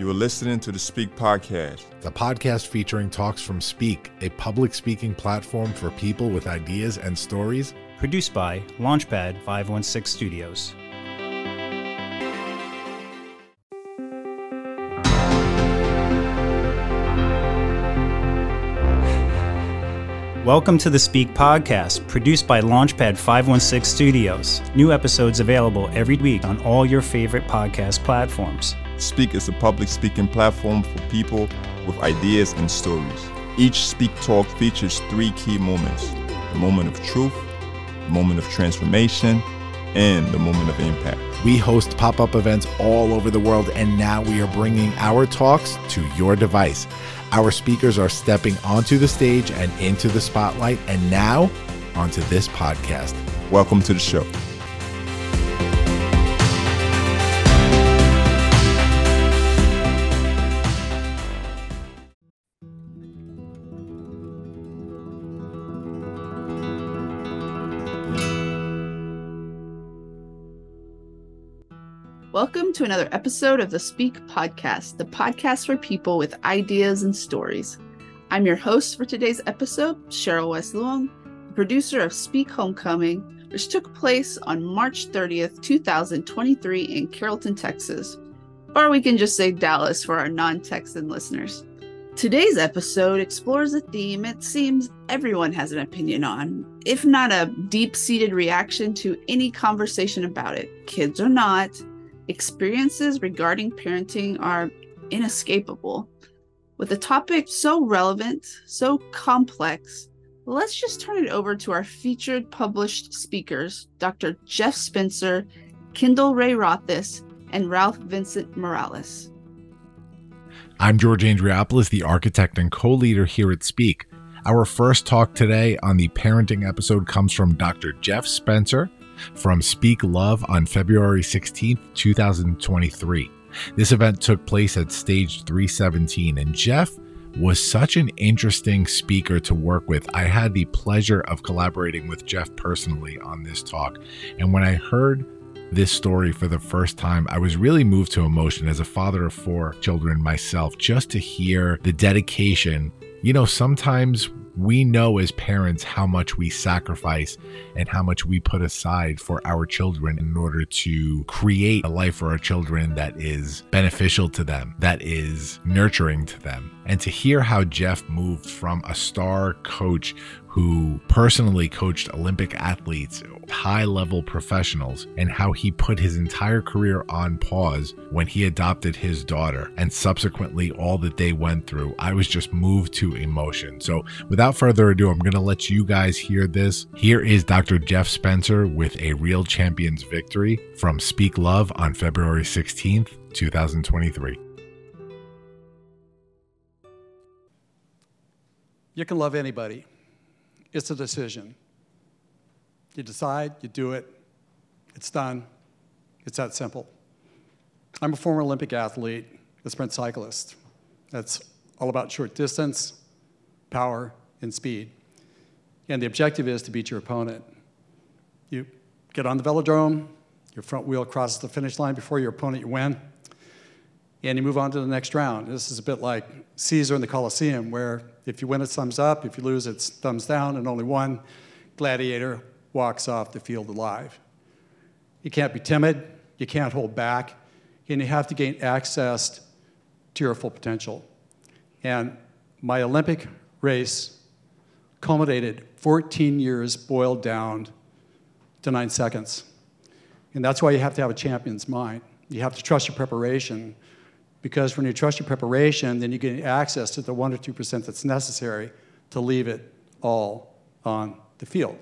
You are listening to the Speak Podcast, the podcast featuring talks from Speak, a public speaking platform for people with ideas and stories. Produced by Launchpad 516 Studios. Welcome to the Speak Podcast, produced by Launchpad 516 Studios. New episodes available every week on all your favorite podcast platforms. Speak is a public speaking platform for people with ideas and stories. Each Speak Talk features three key moments the moment of truth, the moment of transformation, and the moment of impact. We host pop up events all over the world, and now we are bringing our talks to your device. Our speakers are stepping onto the stage and into the spotlight, and now onto this podcast. Welcome to the show. Welcome to another episode of the Speak Podcast, the podcast for people with ideas and stories. I'm your host for today's episode, Cheryl West Luong, producer of Speak Homecoming, which took place on March 30th, 2023 in Carrollton, Texas. Or we can just say Dallas for our non Texan listeners. Today's episode explores a theme it seems everyone has an opinion on, if not a deep seated reaction to any conversation about it, kids or not experiences regarding parenting are inescapable. With a topic so relevant, so complex, let's just turn it over to our featured published speakers, Dr. Jeff Spencer, Kyndall Rae Rothaus, and Ralph Vincent Morales. I'm George Andriopoulos, the architect and co leader here at Speak. Our first talk today on the parenting episode comes from Dr. Jeff Spencer, from Speak Love on February 16, 2023. This event took place at stage 317, and Jeff was such an interesting speaker to work with. I had the pleasure of collaborating with Jeff personally on this talk. And when I heard this story for the first time, I was really moved to emotion as a father of four children myself, just to hear the dedication. You know, sometimes we know as parents how much we sacrifice and how much we put aside for our children in order to create a life for our children that is beneficial to them, that is nurturing to them. And to hear how Jeff moved from a star coach who personally coached Olympic athletes, high level professionals, and how he put his entire career on pause when he adopted his daughter and subsequently all that they went through. I was just moved to emotion. So, without further ado, I'm going to let you guys hear this. Here is Dr. Jeff Spencer with a real champion's victory from Speak Love on February 16th, 2023. You can love anybody. It's a decision. You decide, you do it, it's done. It's that simple. I'm a former Olympic athlete, a sprint cyclist. That's all about short distance, power, and speed. And the objective is to beat your opponent. You get on the velodrome, your front wheel crosses the finish line before your opponent, you win, and you move on to the next round. This is a bit like Caesar in the Colosseum, where if you win, it's thumbs up, if you lose, it's thumbs down, and only one gladiator walks off the field alive. You can't be timid, you can't hold back, and you have to gain access to your full potential. And my Olympic race culminated 14 years boiled down to nine seconds. And that's why you have to have a champion's mind. You have to trust your preparation because when you trust your preparation, then you get access to the 1 or 2% that's necessary to leave it all on the field.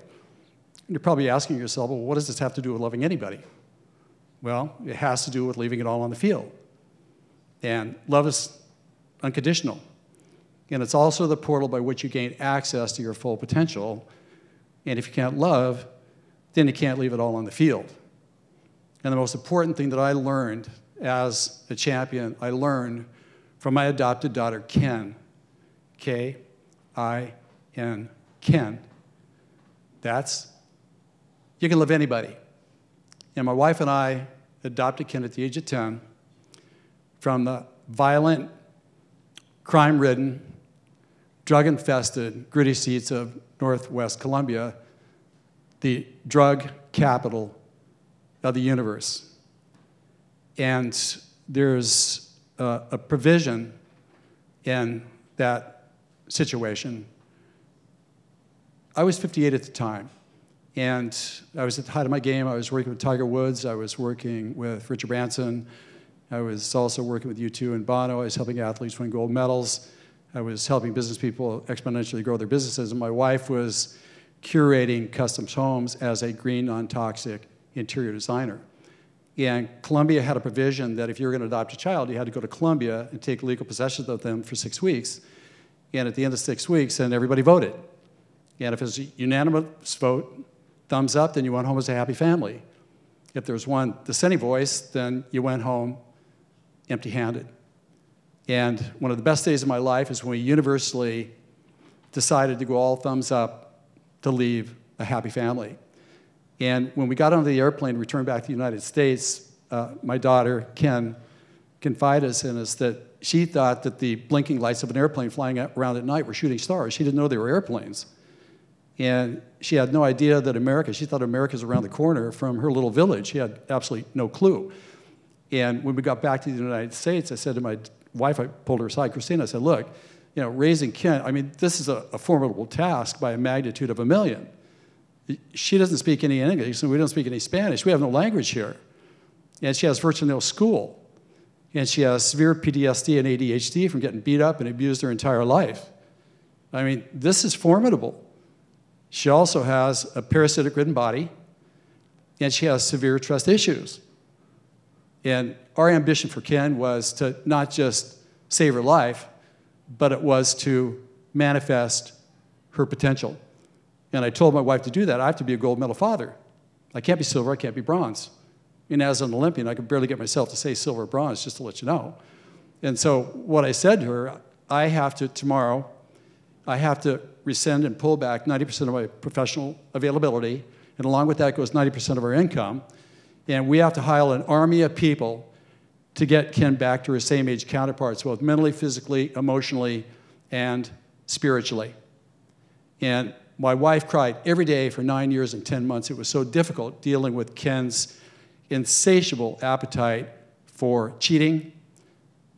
You're probably asking yourself, well, what does this have to do with loving anybody? Well, it has to do with leaving it all on the field. And love is unconditional. And it's also the portal by which you gain access to your full potential. And if you can't love, then you can't leave it all on the field. And the most important thing that I learned as a champion, I learned from my adopted daughter, Ken, K I N, Ken. That's, you can love anybody. And my wife and I adopted Ken at the age of 10 from the violent, crime ridden, drug infested, gritty seats of Northwest Colombia, the drug capital of the universe. And there's a, provision in that situation. I was 58 at the time. And I was at the height of my game. I was working with Tiger Woods. I was working with Richard Branson. I was also working with U2 and Bono. I was helping athletes win gold medals. I was helping business people exponentially grow their businesses. And my wife was curating customs homes as a green, non toxic interior designer. And Colombia had a provision that if you were going to adopt a child, you had to go to Colombia and take legal possession of them for six weeks. And at the end of six weeks, then everybody voted. And if it was a unanimous vote, thumbs up, then you went home as a happy family. If there was one dissenting voice, then you went home empty handed. And one of the best days of my life is when we universally decided to go all thumbs up to leave a happy family. And when we got on the airplane returned back to the United States, uh, my daughter, Ken, confided us in us that she thought that the blinking lights of an airplane flying around at night were shooting stars. She didn't know they were airplanes. And she had no idea that America, she thought America was around the corner from her little village. She had absolutely no clue. And when we got back to the United States, I said to my wife, I pulled her aside, Christina, I said, look, you know, raising Ken, I mean, this is a, a formidable task by a magnitude of a million. She doesn't speak any English, and we don't speak any Spanish. We have no language here. And she has virtually no school. And she has severe PTSD and ADHD from getting beat up and abused her entire life. I mean, this is formidable. She also has a parasitic ridden body, and she has severe trust issues. And our ambition for Ken was to not just save her life, but it was to manifest her potential. And I told my wife to do that, I have to be a gold medal father. I can't be silver, I can't be bronze. And as an Olympian, I could barely get myself to say silver or bronze, just to let you know. And so what I said to her, I have to, tomorrow, I have to rescind and pull back 90% of my professional availability, and along with that goes 90% of our income. And we have to hire an army of people to get Ken back to his same age counterparts, both mentally, physically, emotionally, and spiritually. And my wife cried every day for nine years and 10 months. It was so difficult dealing with Ken's insatiable appetite for cheating,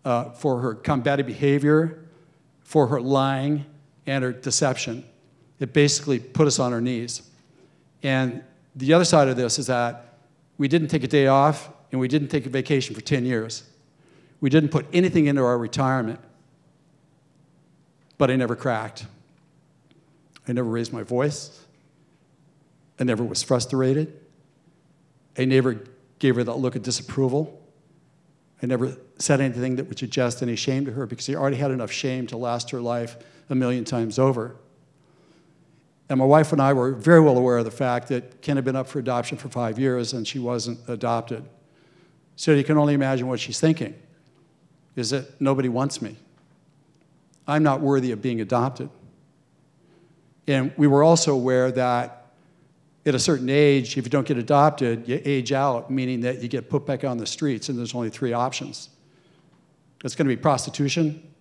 uh, for her combative behavior, for her lying, and her deception. It basically put us on our knees. And the other side of this is that we didn't take a day off and we didn't take a vacation for 10 years. We didn't put anything into our retirement. But I never cracked. I never raised my voice. I never was frustrated. I never gave her that look of disapproval. I never said anything that would suggest any shame to her because she already had enough shame to last her life a million times over. And my wife and I were very well aware of the fact that Ken had been up for adoption for five years and she wasn't adopted. So you can only imagine what she's thinking is that nobody wants me. I'm not worthy of being adopted. And we were also aware that at a certain age, if you don't get adopted, you age out, meaning that you get put back on the streets, and there's only three options. It's going to be prostitution,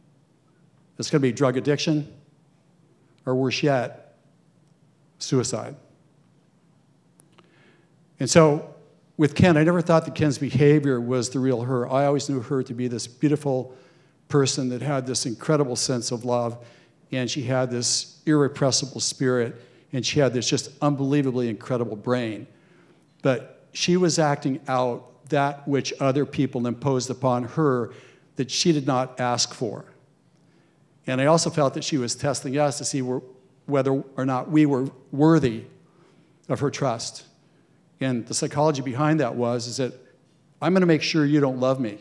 it's going to be drug addiction, or worse yet, suicide. And so with Ken, I never thought that Ken's behavior was the real her. I always knew her to be this beautiful person that had this incredible sense of love, and she had this irrepressible spirit, and she had this just unbelievably incredible brain. But she was acting out that which other people imposed upon her that she did not ask for. And I also felt that she was testing us to see whether or not we were worthy of her trust. And the psychology behind that was is that I'm going to make sure you don't love me.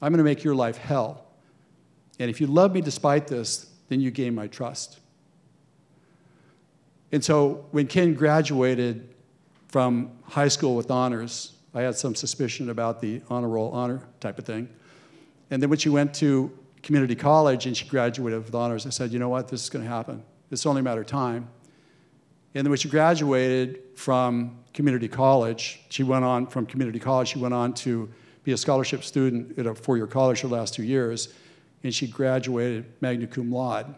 I'm going to make your life hell. And if you love me despite this, then you gain my trust. And so when Ken graduated from high school with honors, I had some suspicion about the honor roll honor type of thing. And then when she went to community college and she graduated with honors, I said, you know what, this is going to happen. It's only a matter of time. And then when she graduated from community college, she went on from community college, she went on to be a scholarship student at a four year college for the last two years, and she graduated magna cum laude.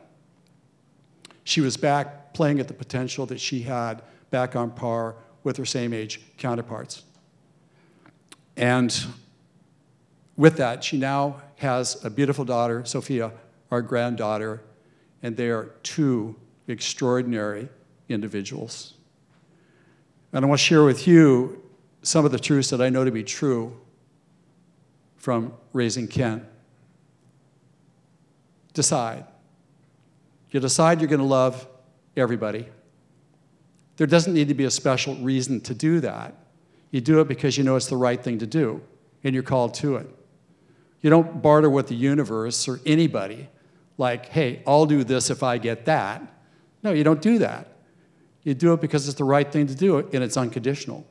She was back playing at the potential that she had back on par with her same age counterparts. And with that, she now has a beautiful daughter, Sophia, our granddaughter, and they are two extraordinary individuals. And I want to share with you some of the truths that I know to be true from raising Ken. Decide. You decide you're going to love everybody. There doesn't need to be a special reason to do that. You do it because you know it's the right thing to do, and you're called to it. You don't barter with the universe or anybody like, hey, I'll do this if I get that. No, you don't do that. You do it because it's the right thing to do and it's unconditional.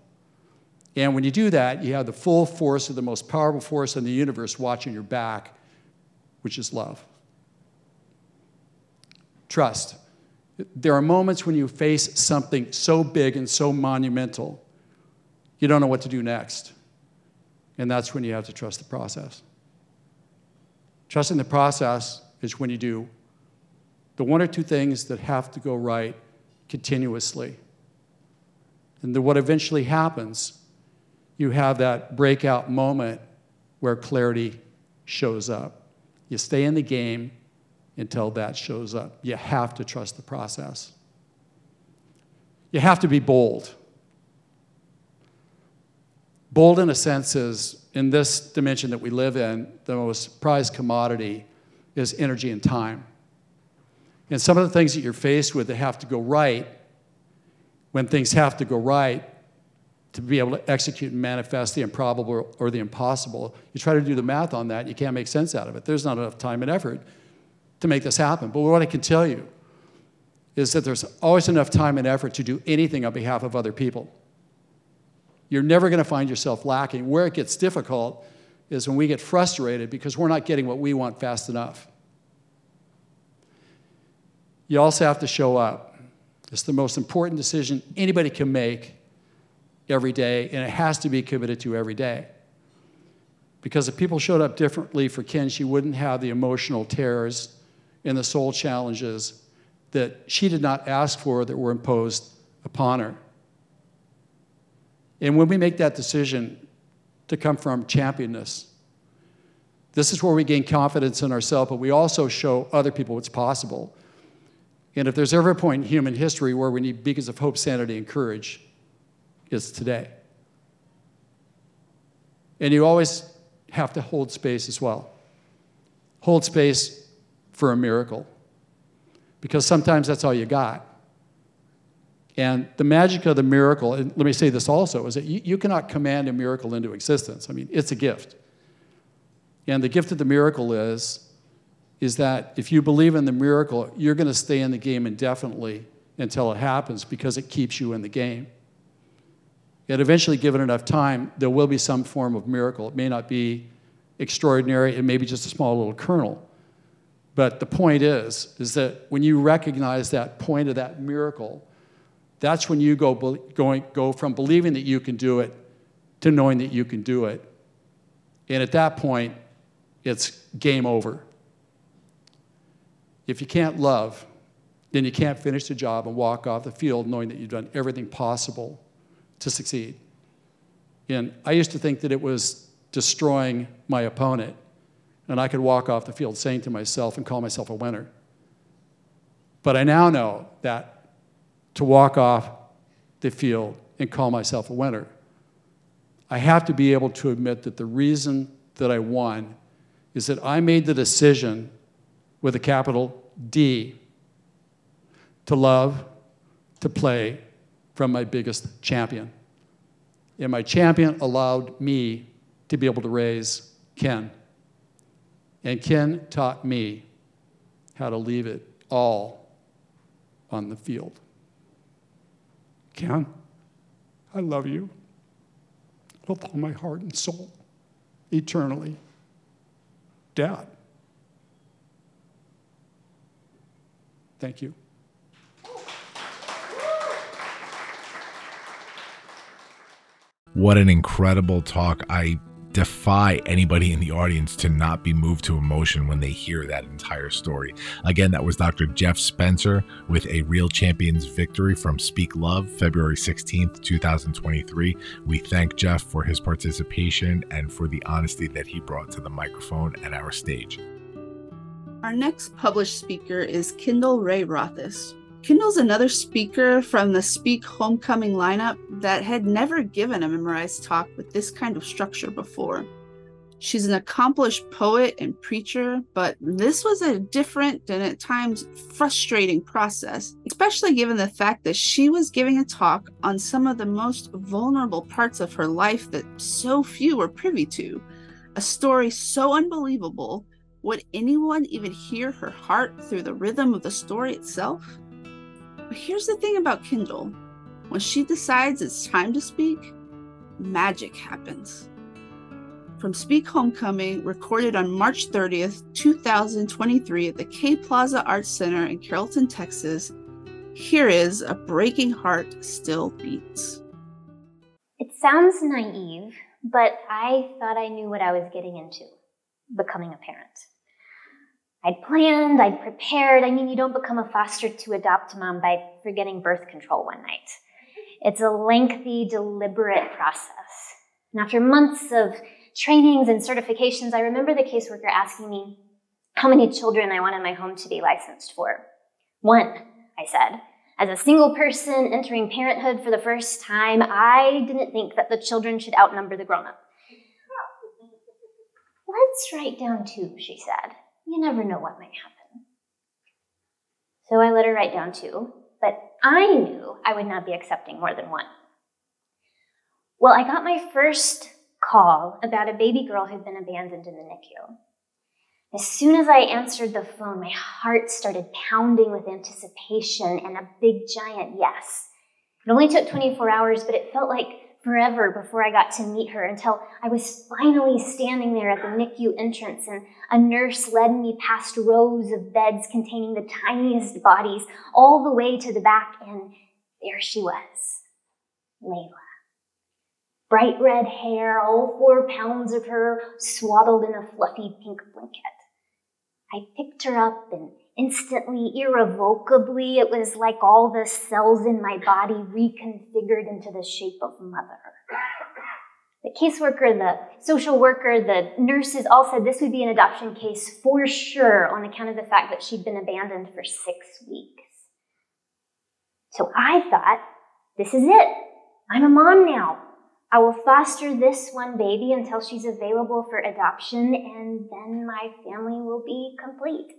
And when you do that, you have the full force of the most powerful force in the universe watching your back, which is love. Trust. There are moments when you face something so big and so monumental, you don't know what to do next. And that's when you have to trust the process. Trusting the process is when you do the one or two things that have to go right continuously. And then what eventually happens, you have that breakout moment where clarity shows up. You stay in the game until that shows up. You have to trust the process. You have to be bold. Bold, in a sense, is in this dimension that we live in, the most prized commodity is energy and time. And some of the things that you're faced with that have to go right, when things have to go right, to be able to execute and manifest the improbable or the impossible, you try to do the math on that, you can't make sense out of it. There's not enough time and effort to make this happen. But what I can tell you is that there's always enough time and effort to do anything on behalf of other people. You're never going to find yourself lacking. Where it gets difficult is when we get frustrated because we're not getting what we want fast enough. You also have to show up. It's the most important decision anybody can make every day, and it has to be committed to every day. Because if people showed up differently for Ken, she wouldn't have the emotional tears and the soul challenges that she did not ask for that were imposed upon her. And when we make that decision to come from championness, this is where we gain confidence in ourselves, but we also show other people what's possible. And if there's ever a point in human history where we need beacons of hope, sanity, and courage, it's today. And you always have to hold space as well. Hold space for a miracle. Because sometimes that's all you got. And the magic of the miracle, and let me say this also, is that you, you cannot command a miracle into existence. I mean, it's a gift. And the gift of the miracle is, is that if you believe in the miracle, you're going to stay in the game indefinitely until it happens because it keeps you in the game. Yet eventually, given enough time, there will be some form of miracle. It may not be extraordinary, it may be just a small little kernel. But the point is, is that when you recognize that point of that miracle, that's when you go, going, go from believing that you can do it to knowing that you can do it. And at that point, it's game over. If you can't love, then you can't finish the job and walk off the field knowing that you've done everything possible to succeed. And I used to think that it was destroying my opponent, and I could walk off the field saying to myself and call myself a winner. But I now know that to walk off the field and call myself a winner. I have to be able to admit that the reason that I won is that I made the decision with a capital D to love, to play from my biggest champion. And my champion allowed me to be able to raise Ken. And Ken taught me how to leave it all on the field. Ken, I love you with all my heart and soul, eternally. Dad. Thank you. What an incredible talk. I defy anybody in the audience to not be moved to emotion when they hear that entire story. Again, that was Dr. Jeff Spencer with a Real Champions victory from Speak Love, February 16th, 2023. We thank Jeff for his participation and for the honesty that he brought to the microphone and our stage. Our next published speaker is Kyndall Rae Rothaus. Kyndall's another speaker from the Speak Homecoming lineup that had never given a memorized talk with this kind of structure before. She's an accomplished poet and preacher, but this was a different and at times frustrating process, especially given the fact that she was giving a talk on some of the most vulnerable parts of her life that so few were privy to. A story so unbelievable, would anyone even hear her heart through the rhythm of the story itself? But here's the thing about Kyndall when she decides it's time to speak, magic happens. From Speak Homecoming, recorded on March 30th, 2023, at the K Plaza Arts Center in Carrollton, Texas, here is A Breaking Heart Still Beats. It sounds naive, but I thought I knew what I was getting into becoming a parent. I'd planned, I'd prepared. I mean, you don't become a foster to adopt mom by forgetting birth control one night. It's a lengthy, deliberate process. And after months of trainings and certifications, I remember the caseworker asking me how many children I wanted my home to be licensed for. One, I said. As a single person entering parenthood for the first time, I didn't think that the children should outnumber the grown up. Let's write down two, she said. You never know what might happen. So I let her write down two, but I knew I would not be accepting more than one. Well, I got my first call about a baby girl who'd been abandoned in the NICU. As soon as I answered the phone, my heart started pounding with anticipation and a big giant yes. It only took 24 hours, but it felt like forever before I got to meet her until I was finally standing there at the NICU entrance and a nurse led me past rows of beds containing the tiniest bodies all the way to the back, and there she was, Layla. Bright red hair, all four pounds of her swaddled in a fluffy pink blanket. I picked her up and instantly, irrevocably, it was like all the cells in my body reconfigured into the shape of mother. The caseworker, the social worker, the nurses all said this would be an adoption case for sure on account of the fact that she'd been abandoned for six weeks. So I thought, this is it. I'm a mom now. I will foster this one baby until she's available for adoption, and then my family will be complete.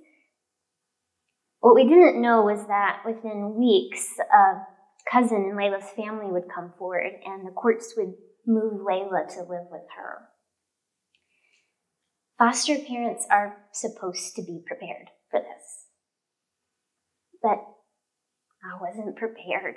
What we didn't know was that within weeks, a cousin in Layla's family would come forward and the courts would move Layla to live with her. Foster parents are supposed to be prepared for this. But I wasn't prepared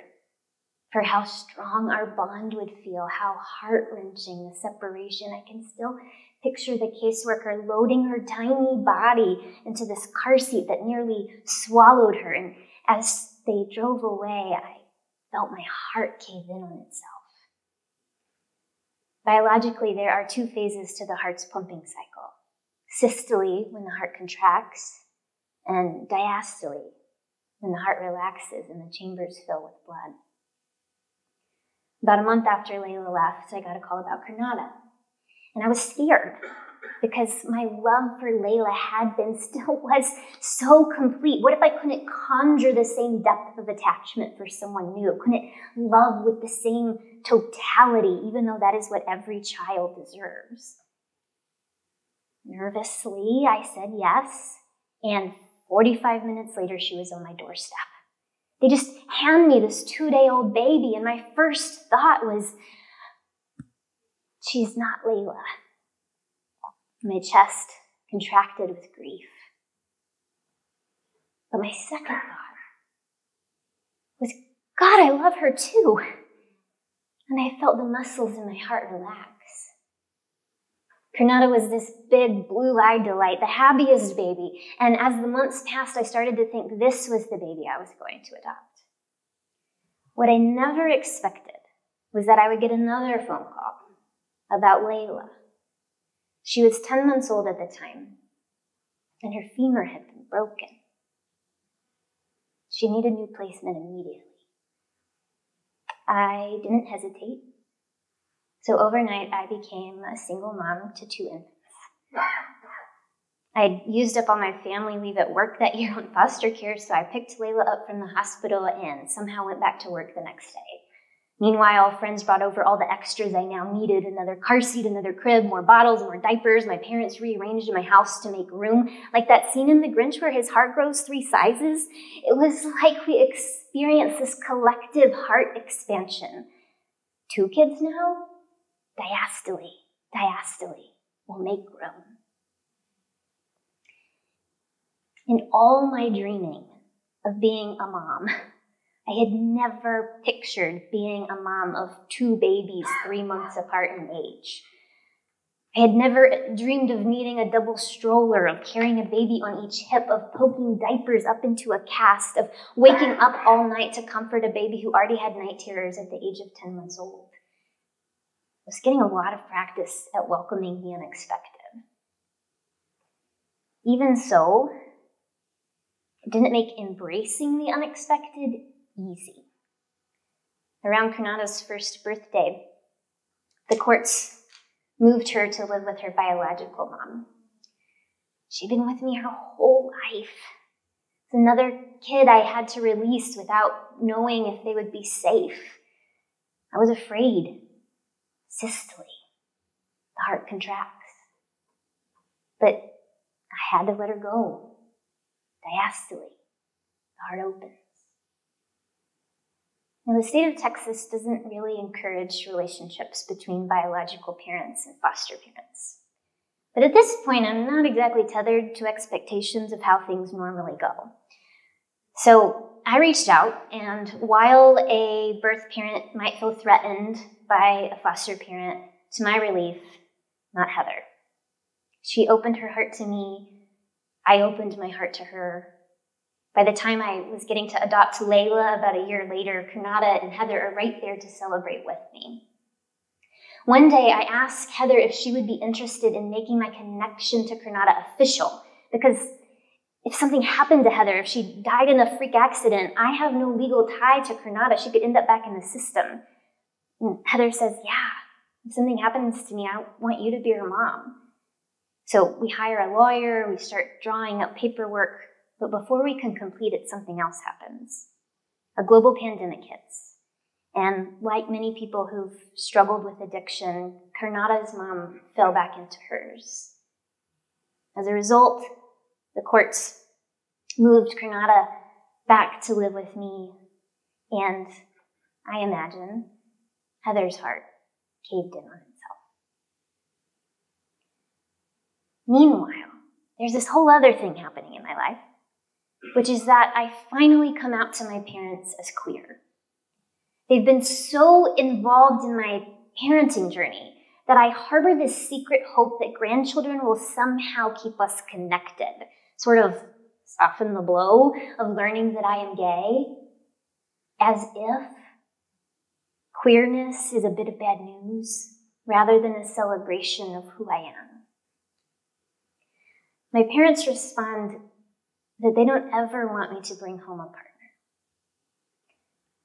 for how strong our bond would feel, how heart wrenching the separation. I can still picture the caseworker loading her tiny body into this car seat that nearly swallowed her. And as they drove away, I felt my heart cave in on itself. Biologically, there are two phases to the heart's pumping cycle systole, when the heart contracts, and diastole, when the heart relaxes and the chambers fill with blood. About a month after Layla left, I got a call about Granada. And I was scared because my love for Layla had been, still was so complete. What if I couldn't conjure the same depth of attachment for someone new? Couldn't love with the same totality, even though that is what every child deserves? Nervously, I said yes, and 45 minutes later, she was on my doorstep. They just hand me this two day old baby, and my first thought was, she's not Layla. My chest contracted with grief. But my second thought was, God, I love her too. And I felt the muscles in my heart relax. Karnata was this big, blue-eyed delight, the happiest baby. And as the months passed, I started to think this was the baby I was going to adopt. What I never expected was that I would get another phone call about Layla She was 10 months old at the time, and her femur had been broken. She needed new placement immediately. I didn't hesitate. So overnight, I became a single mom to two infants. I'd used up all my family leave at work that year on foster care, so I picked Layla up from the hospital and somehow went back to work the next day. Meanwhile, friends brought over all the extras I now needed another car seat, another crib, more bottles, more diapers. My parents rearranged my house to make room. Like that scene in The Grinch where his heart grows three sizes. It was like we experienced this collective heart expansion. Two kids now? Diastole, diastole will make room. In all my dreaming of being a mom, I had never pictured being a mom of two babies three months apart in age. I had never dreamed of needing a double stroller, of carrying a baby on each hip, of poking diapers up into a cast, of waking up all night to comfort a baby who already had night terrors at the age of 10 months old. I was getting a lot of practice at welcoming the unexpected. Even so, it didn't make embracing the unexpected easy. Around Karnata's first birthday, the courts moved her to live with her biological mom. She'd been with me her whole life. It's another kid I had to release without knowing if they would be safe. I was afraid. Systole. The heart contracts. But I had to let her go. Diastole. The heart opens. Now, the state of Texas doesn't really encourage relationships between biological parents and foster parents. But at this point, I'm not exactly tethered to expectations of how things normally go. So I reached out, and while a birth parent might feel threatened by a foster parent, to my relief, not Heather. She opened her heart to me. I opened my heart to her. By the time I was getting to adopt Layla about a year later, Karnata and Heather are right there to celebrate with me. One day I asked Heather if she would be interested in making my connection to Karnata official, because if something happened to Heather, if she died in a freak accident, I have no legal tie to Karnata. She could end up back in the system. And Heather says, Yeah, if something happens to me, I want you to be her mom. So we hire a lawyer, we start drawing up paperwork, but before we can complete it, something else happens. A global pandemic hits. And like many people who've struggled with addiction, Karnata's mom fell back into hers. As a result, the courts moved Karnata back to live with me, and I imagine Heather's heart caved in on itself. Meanwhile, there's this whole other thing happening in my life which is that I finally come out to my parents as queer. They've been so involved in my parenting journey that I harbor this secret hope that grandchildren will somehow keep us connected, sort of soften the blow of learning that I am gay, as if queerness is a bit of bad news rather than a celebration of who I am. My parents respond that they don't ever want me to bring home a partner.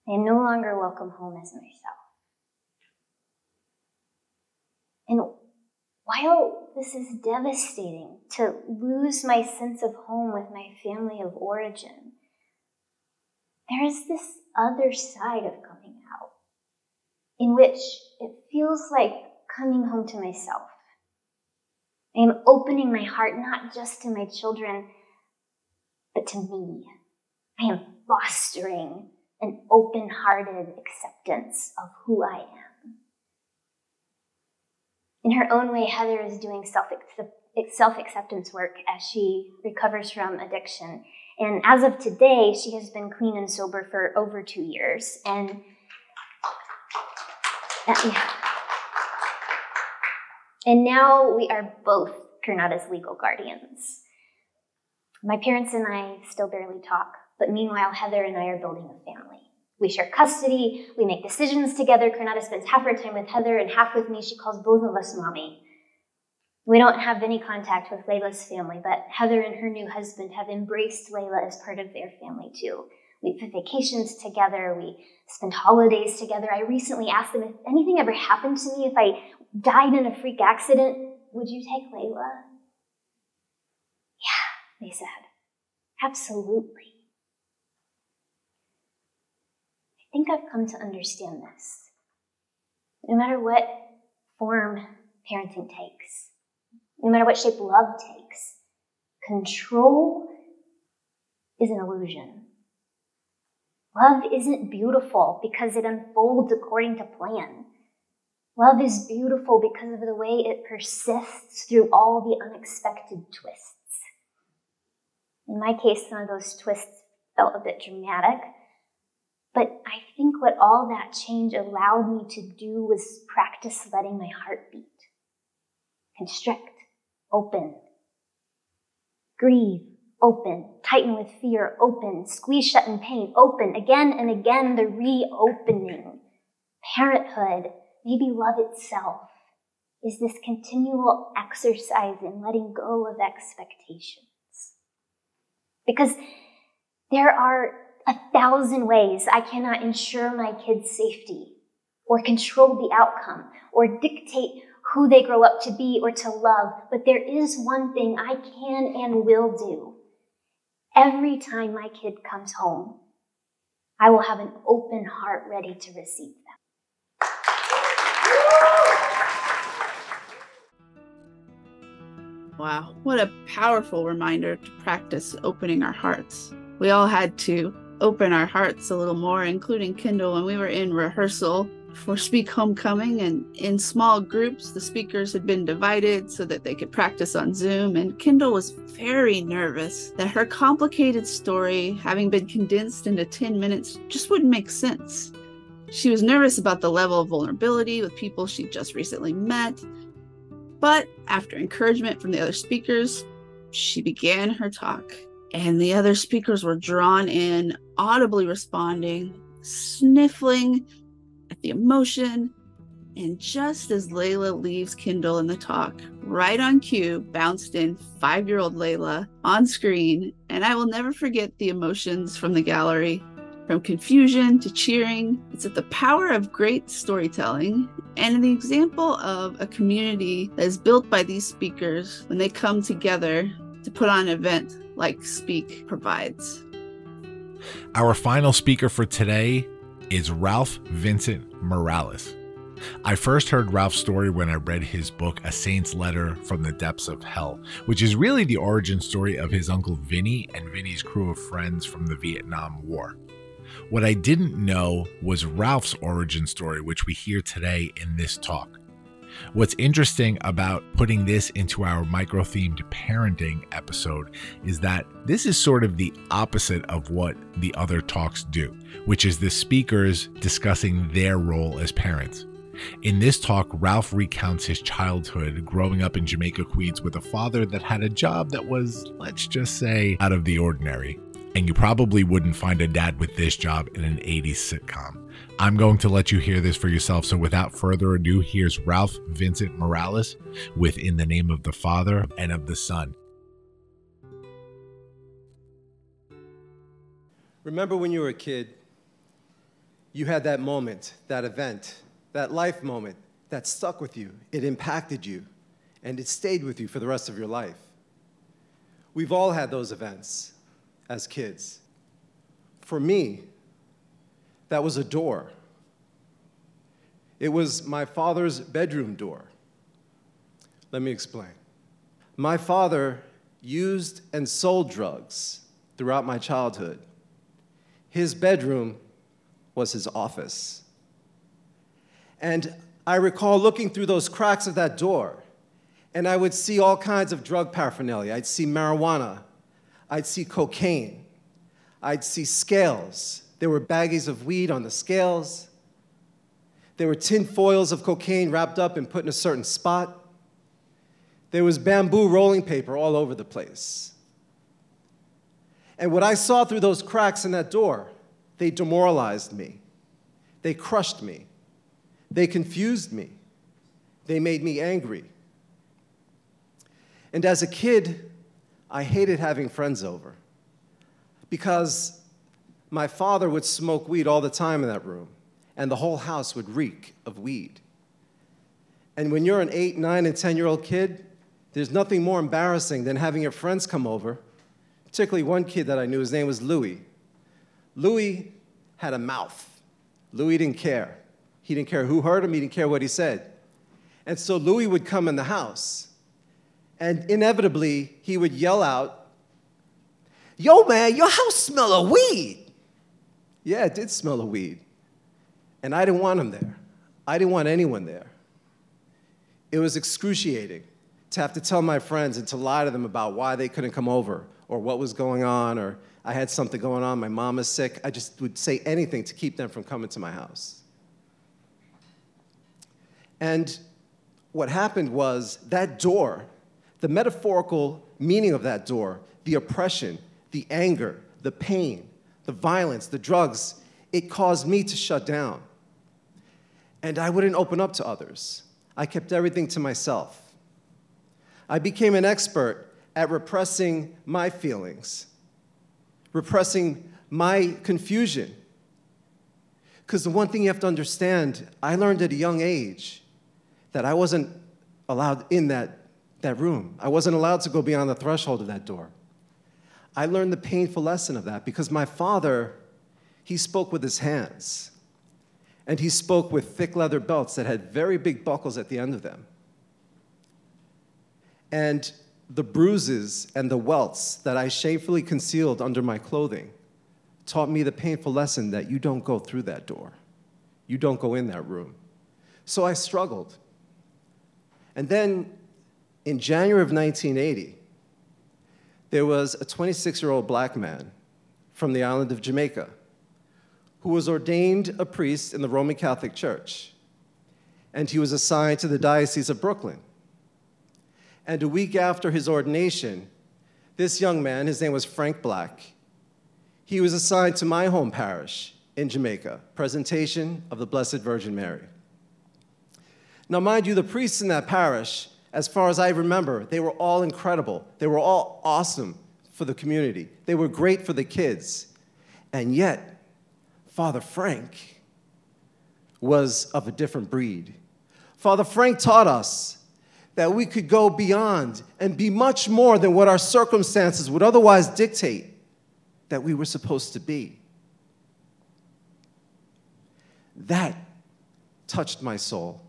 I am no longer welcome home as myself. And while this is devastating to lose my sense of home with my family of origin, there is this other side of coming out in which it feels like coming home to myself. I am opening my heart not just to my children but to me. I am fostering an open hearted acceptance of who I am. In her own way, Heather is doing self acceptance work as she recovers from addiction. And as of today, she has been clean and sober for over two years. And uh, yeah. And now we are both Karnata's legal guardians. My parents and I still barely talk, but meanwhile, Heather and I are building a family. We share custody, we make decisions together. Karnata spends half her time with Heather and half with me. She calls both of us mommy. We don't have any contact with Layla's family, but Heather and her new husband have embraced Layla as part of their family too. We have vacations together, we spend holidays together. I recently asked them if anything ever happened to me, if I died in a freak accident, would you take Layla? They said. Absolutely. I think I've come to understand this. No matter what form parenting takes, no matter what shape love takes, control is an illusion. Love isn't beautiful because it unfolds according to plan. Love is beautiful because of the way it persists through all the unexpected twists. In my case, some of those twists felt a bit dramatic, but I think what all that change allowed me to do was practice letting my heart beat, constrict, open, grieve, open, tighten with fear, open, squeeze shut in pain, open, again and again, the reopening. Parenthood, maybe love itself, is this continual exercise in letting go of expectations. Because there are a thousand ways I cannot ensure my kids' safety, or control the outcome, or dictate who they grow up to be or to love, but there is one thing I can and will do Every time my kid comes home, I will have an open heart ready to receive them. Wow, what a powerful reminder to practice opening our hearts. We all had to open our hearts a little more, including Kyndall, when we were in rehearsal for Speak Homecoming. And in small groups, the speakers had been divided so that they could practice on Zoom. And Kyndall was very nervous that her complicated story, having been condensed into 10 minutes, just wouldn't make sense. She was nervous about the level of vulnerability with people she'd just recently met. But after encouragement from the other speakers, she began her talk. And the other speakers were drawn in, audibly responding, sniffling, at the emotion. And just as Layla leaves Kyndall in the talk, right on cue bounced in five year old Layla on screen. And I will never forget the emotions from the gallery from confusion to cheering. It's at the power of great storytelling and the example of a community that is built by these speakers when they come together to put on an event like Speak provides. Our final speaker for today is Ralph Vincent Morales. I first heard Ralph's story when I read his book, A Saint's Letter from the Depths of Hell, which is really the origin story of his uncle Vinny and Vinny's crew of friends from the Vietnam War. What I didn't know was Ralph's origin story, which we hear today in this talk. What's interesting about putting this into our micro themed parenting episode is that this is sort of the opposite of what the other talks do, which is the speakers discussing their role as parents. In this talk, Ralph recounts his childhood growing up in Jamaica, Queens with a father that had a job that was, let's just say, out of the ordinary. And you probably wouldn't find a dad with this job in an 80s sitcom. I'm going to let you hear this for yourself. So without further ado, here's Ralph Vincent Morales with In the Name of the Father and of the Son. Remember when you were a kid, you had that moment, that event, that life moment that stuck with you. It impacted you, and it stayed with you for the rest of your life. We've all had those events as kids. For me, that was a door. It was my father's bedroom door. Let me explain. My father used and sold drugs throughout my childhood. His bedroom was his office. And I recall looking through those cracks of that door, and I would see all kinds of drug paraphernalia. I'd see marijuana, I'd see cocaine, I'd see scales, there were baggies of weed on the scales. There were tin foils of cocaine wrapped up and put in a certain spot. There was bamboo rolling paper all over the place. And what I saw through those cracks in that door, they demoralized me. They crushed me. They confused me. They made me angry. And as a kid, I hated having friends over because my father would smoke weed all the time in that room, and the whole house would reek of weed. And when you're an eight, nine, and 10 year old kid, there's nothing more embarrassing than having your friends come over, particularly one kid that I knew, his name was Louis. Louis had a mouth. Louis didn't care. He didn't care who heard him, he didn't care what he said. And so Louis would come in the house, and inevitably he would yell out, Yo, man, your house smell of weed. Yeah, it did smell of weed. And I didn't want him there. I didn't want anyone there. It was excruciating to have to tell my friends and to lie to them about why they couldn't come over or what was going on or I had something going on, my mom is sick. I just would say anything to keep them from coming to my house. And what happened was that door, the metaphorical meaning of that door, the oppression, the anger, the pain, the violence, the drugs, it caused me to shut down. And I wouldn't open up to others. I kept everything to myself. I became an expert at repressing my feelings, repressing my confusion. Because the one thing you have to understand, I learned at a young age that I wasn't allowed in that, that room. I wasn't allowed to go beyond the threshold of that door. I learned the painful lesson of that because my father, he spoke with his hands. And he spoke with thick leather belts that had very big buckles at the end of them. And the bruises and the welts that I shamefully concealed under my clothing taught me the painful lesson that you don't go through that door. You don't go in that room. So I struggled. And then in January of 1980, there was a 26 year old black man from the island of Jamaica who was ordained a priest in the Roman Catholic Church. And he was assigned to the Diocese of Brooklyn. And a week after his ordination, this young man, his name was Frank Black, he was assigned to my home parish in Jamaica, presentation of the Blessed Virgin Mary. Now, mind you, the priests in that parish, as far as I remember, they were all incredible. They were all awesome for the community. They were great for the kids. And yet, Father Frank was of a different breed. Father Frank taught us that we could go beyond and be much more than what our circumstances would otherwise dictate that we were supposed to be. That touched my soul.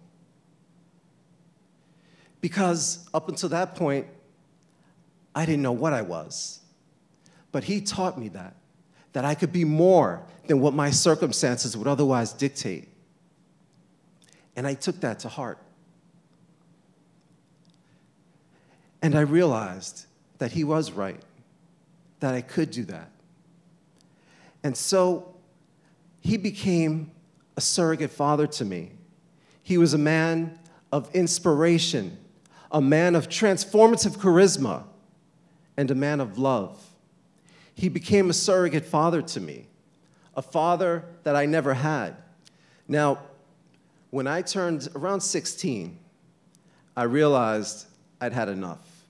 Because up until that point, I didn't know what I was. But he taught me that, that I could be more than what my circumstances would otherwise dictate. And I took that to heart. And I realized that he was right, that I could do that. And so he became a surrogate father to me. He was a man of inspiration, a man of transformative charisma, and a man of love. He became a surrogate father to me, a father that I never had. Now, when I turned around 16, I realized I'd had enough.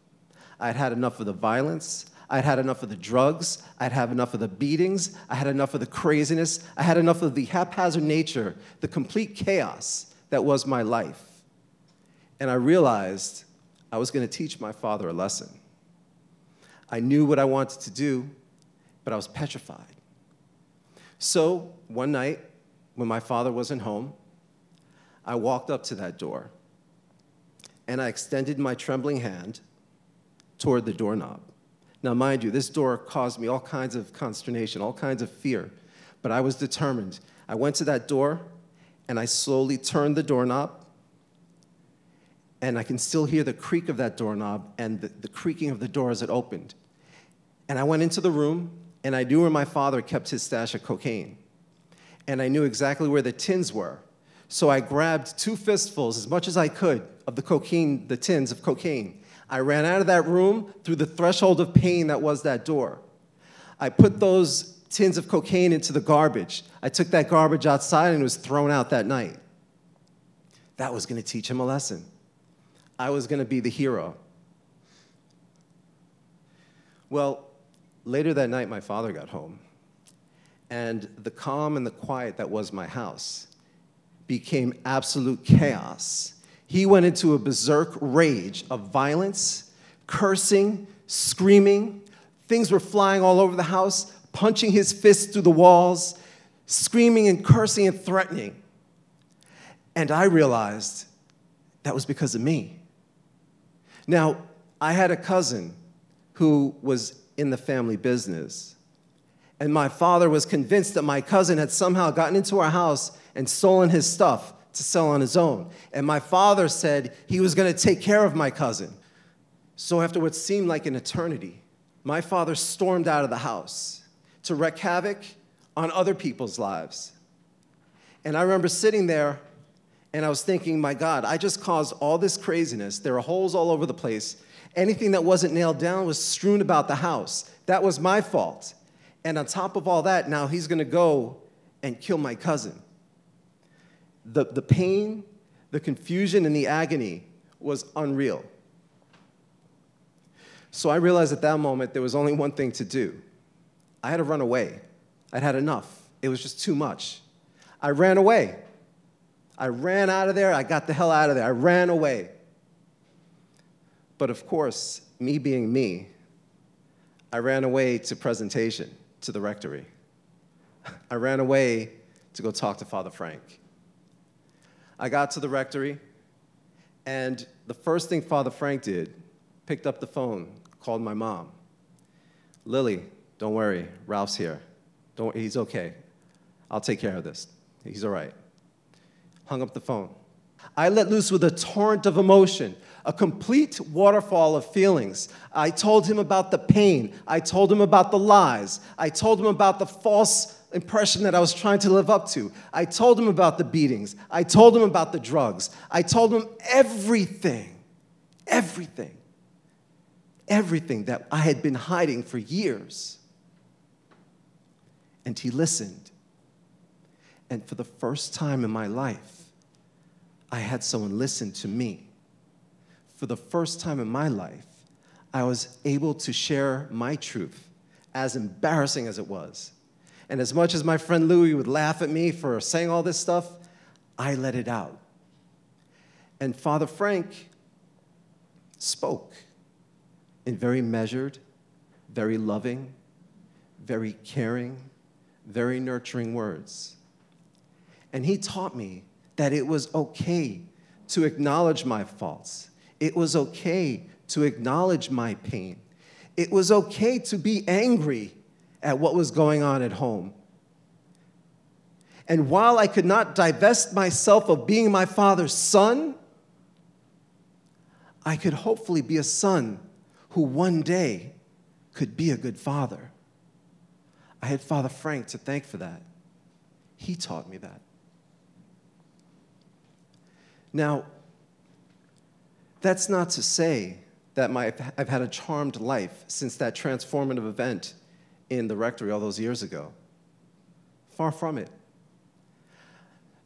I'd had enough of the violence. I'd had enough of the drugs. I'd had enough of the beatings. I had enough of the craziness. I had enough of the haphazard nature, the complete chaos that was my life. And I realized I was going to teach my father a lesson. I knew what I wanted to do, but I was petrified. So one night, when my father wasn't home, I walked up to that door and I extended my trembling hand toward the doorknob. Now, mind you, this door caused me all kinds of consternation, all kinds of fear, but I was determined. I went to that door and I slowly turned the doorknob, and I can still hear the creak of that doorknob and the, the creaking of the door as it opened. And I went into the room and I knew where my father kept his stash of cocaine. And I knew exactly where the tins were. So I grabbed two fistfuls, as much as I could, of the cocaine, the tins of cocaine, I ran out of that room through the threshold of pain that was that door. I put those tins of cocaine into the garbage. I took that garbage outside and it was thrown out that night. That was to teach him a lesson. I was going to be the hero. Well, later that night, my father got home, and the calm and the quiet that was my house became absolute chaos. He went into a berserk rage of violence, cursing, screaming. Things were flying all over the house, punching his fists through the walls, screaming and cursing and threatening. And I realized that was because of me. Now, I had a cousin who was in the family business. And my father was convinced that my cousin had somehow gotten into our house and stolen his stuff to sell on his own. And my father said he was going to take care of my cousin. So, after what seemed like an eternity, my father stormed out of the house to wreak havoc on other people's lives. And I remember sitting there and I was thinking, my God, I just caused all this craziness. There are holes all over the place. Anything that wasn't nailed down was strewn about the house. That was my fault. And on top of all that, now he's gonna go and kill my cousin. The, the pain, the confusion, and the agony was unreal. So I realized at that moment there was only one thing to do. I had to run away. I'd had enough. It was just too much. I ran away. I ran out of there. I got the hell out of there. I ran away. But of course, me being me, I ran away to presentation to the rectory. I ran away to go talk to Father Frank. I got to the rectory, and the first thing Father Frank did, picked up the phone, called my mom. Lily, don't worry, Ralph's here. Don't, he's okay. I'll take care of this. He's all right. Hung up the phone. I let loose with a torrent of emotion, a complete waterfall of feelings. I told him about the pain. I told him about the lies. I told him about the false impression that I was trying to live up to. I told him about the beatings. I told him about the drugs. I told him everything, everything, everything that I had been hiding for years. And he listened. And for the first time in my life, I had someone listen to me. For the first time in my life, I was able to share my truth, as embarrassing as it was. And as much as my friend Louie would laugh at me for saying all this stuff, I let it out. And Father Frank spoke in very measured, very loving, very caring, very nurturing words. And he taught me that it was okay to acknowledge my faults. It was okay to acknowledge my pain. It was okay to be angry at what was going on at home. And while I could not divest myself of being my father's son, I could hopefully be a son who one day could be a good father. I had Father Frank to thank for that. He taught me that. Now, that's not to say that my, I've had a charmed life since that transformative event in the rectory all those years ago. Far from it.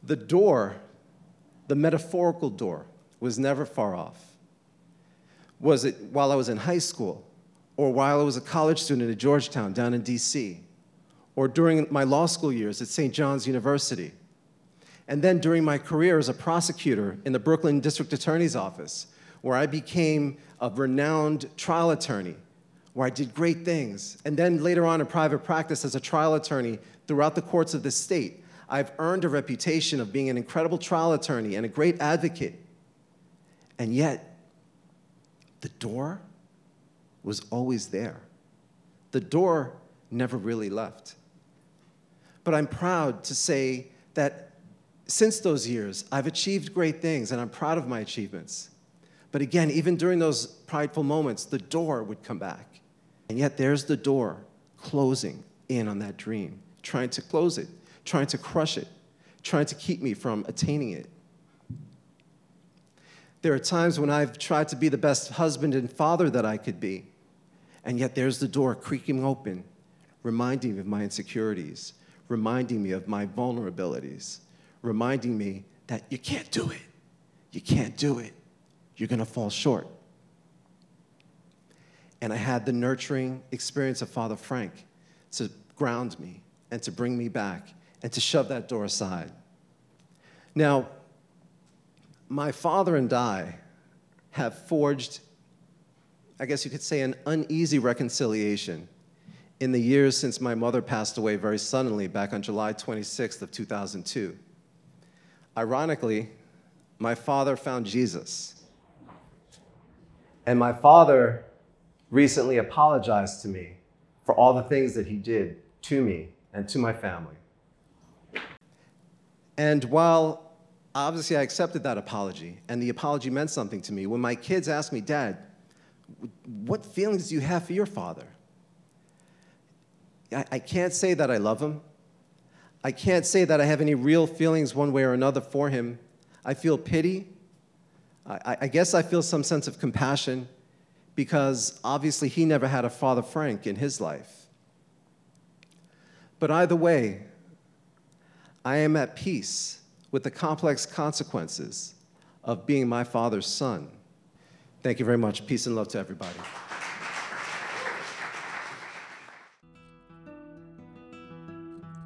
The door, the metaphorical door, was never far off. Was it while I was in high school, or while I was a college student at Georgetown down in DC, or during my law school years at St. John's University? And then during my career as a prosecutor in the Brooklyn District Attorney's Office, where I became a renowned trial attorney, where I did great things. And then later on in private practice as a trial attorney throughout the courts of the state, I've earned a reputation of being an incredible trial attorney and a great advocate. And yet, the door was always there. The door never really left. But I'm proud to say that since those years, I've achieved great things and I'm proud of my achievements. But again, even during those prideful moments, the door would come back. And yet there's the door closing in on that dream, trying to close it, trying to crush it, trying to keep me from attaining it. There are times when I've tried to be the best husband and father that I could be, and yet there's the door creaking open, reminding me of my insecurities, reminding me of my vulnerabilities reminding me that you can't do it. You can't do it. You're going to fall short. And I had the nurturing experience of Father Frank to ground me and to bring me back and to shove that door aside. Now, my father and I have forged, I guess you could say, an uneasy reconciliation in the years since my mother passed away very suddenly back on July 26th of 2002. Ironically, my father found Jesus. And my father recently apologized to me for all the things that he did to me and to my family. And while obviously I accepted that apology, and the apology meant something to me, when my kids asked me, Dad, what feelings do you have for your father? I, I can't say that I love him. I can't say that I have any real feelings one way or another for him. I feel pity. I, I guess I feel some sense of compassion because obviously he never had a Father Frank in his life. But either way, I am at peace with the complex consequences of being my father's son. Thank you very much. Peace and love to everybody.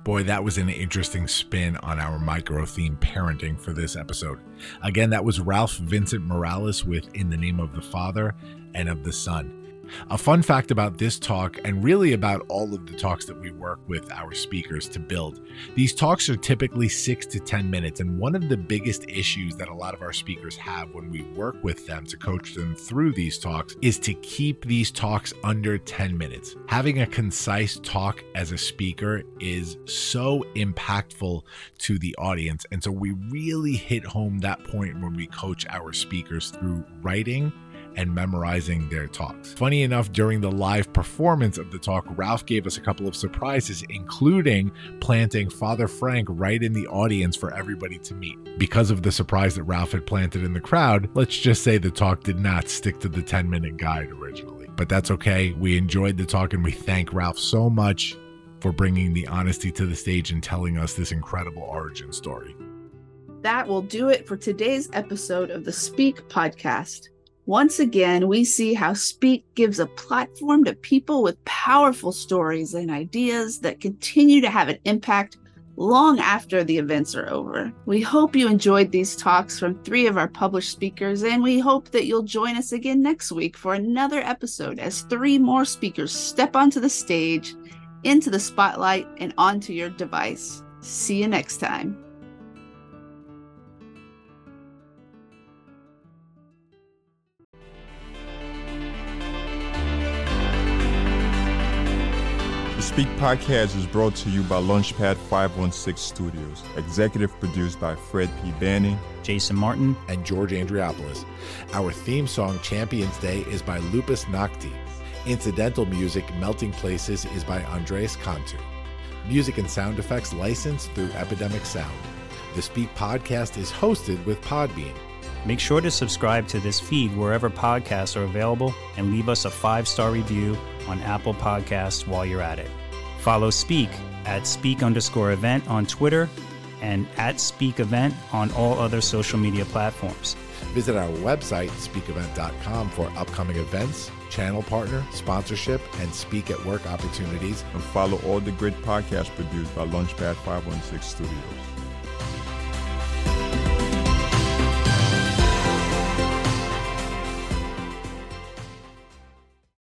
Boy, that was an interesting spin on our micro theme parenting for this episode. Again, that was Ralph Vincent Morales with In the Name of the Father and of the Son. A fun fact about this talk, and really about all of the talks that we work with our speakers to build, these talks are typically six to 10 minutes. And one of the biggest issues that a lot of our speakers have when we work with them to coach them through these talks is to keep these talks under 10 minutes. Having a concise talk as a speaker is so impactful to the audience. And so we really hit home that point when we coach our speakers through writing and memorizing their talks. Funny enough, during the live performance of the talk, Ralph gave us a couple of surprises, including planting Father Frank right in the audience for everybody to meet. Because of the surprise that Ralph had planted in the crowd, let's just say the talk did not stick to the 10 minute guide originally. But that's okay. We enjoyed the talk and we thank Ralph so much for bringing the honesty to the stage and telling us this incredible origin story. That will do it for today's episode of the Speak podcast. Once again, we see how Speak gives a platform to people with powerful stories and ideas that continue to have an impact long after the events are over. We hope you enjoyed these talks from three of our published speakers, and we hope that you'll join us again next week for another episode as three more speakers step onto the stage, into the spotlight, and onto your device. See you next time. Speak podcast is brought to you by Launchpad 516 Studios, executive produced by Fred P. Banning, Jason Martin, and George Andriopoulos. Our theme song, Champions Day, is by Lupus Nocte. Incidental music, Melting Places, is by Andreas Cantu. Music and sound effects licensed through Epidemic Sound. The Speak podcast is hosted with Podbean. Make sure to subscribe to this feed wherever podcasts are available and leave us a five star review on Apple Podcasts while you're at it. Follow Speak at Speak underscore event on Twitter and at Speak Event on all other social media platforms. Visit our website, speakevent.com, for upcoming events, channel partner, sponsorship, and speak at work opportunities. and follow all the great podcasts produced by Launchpad 516 Studios.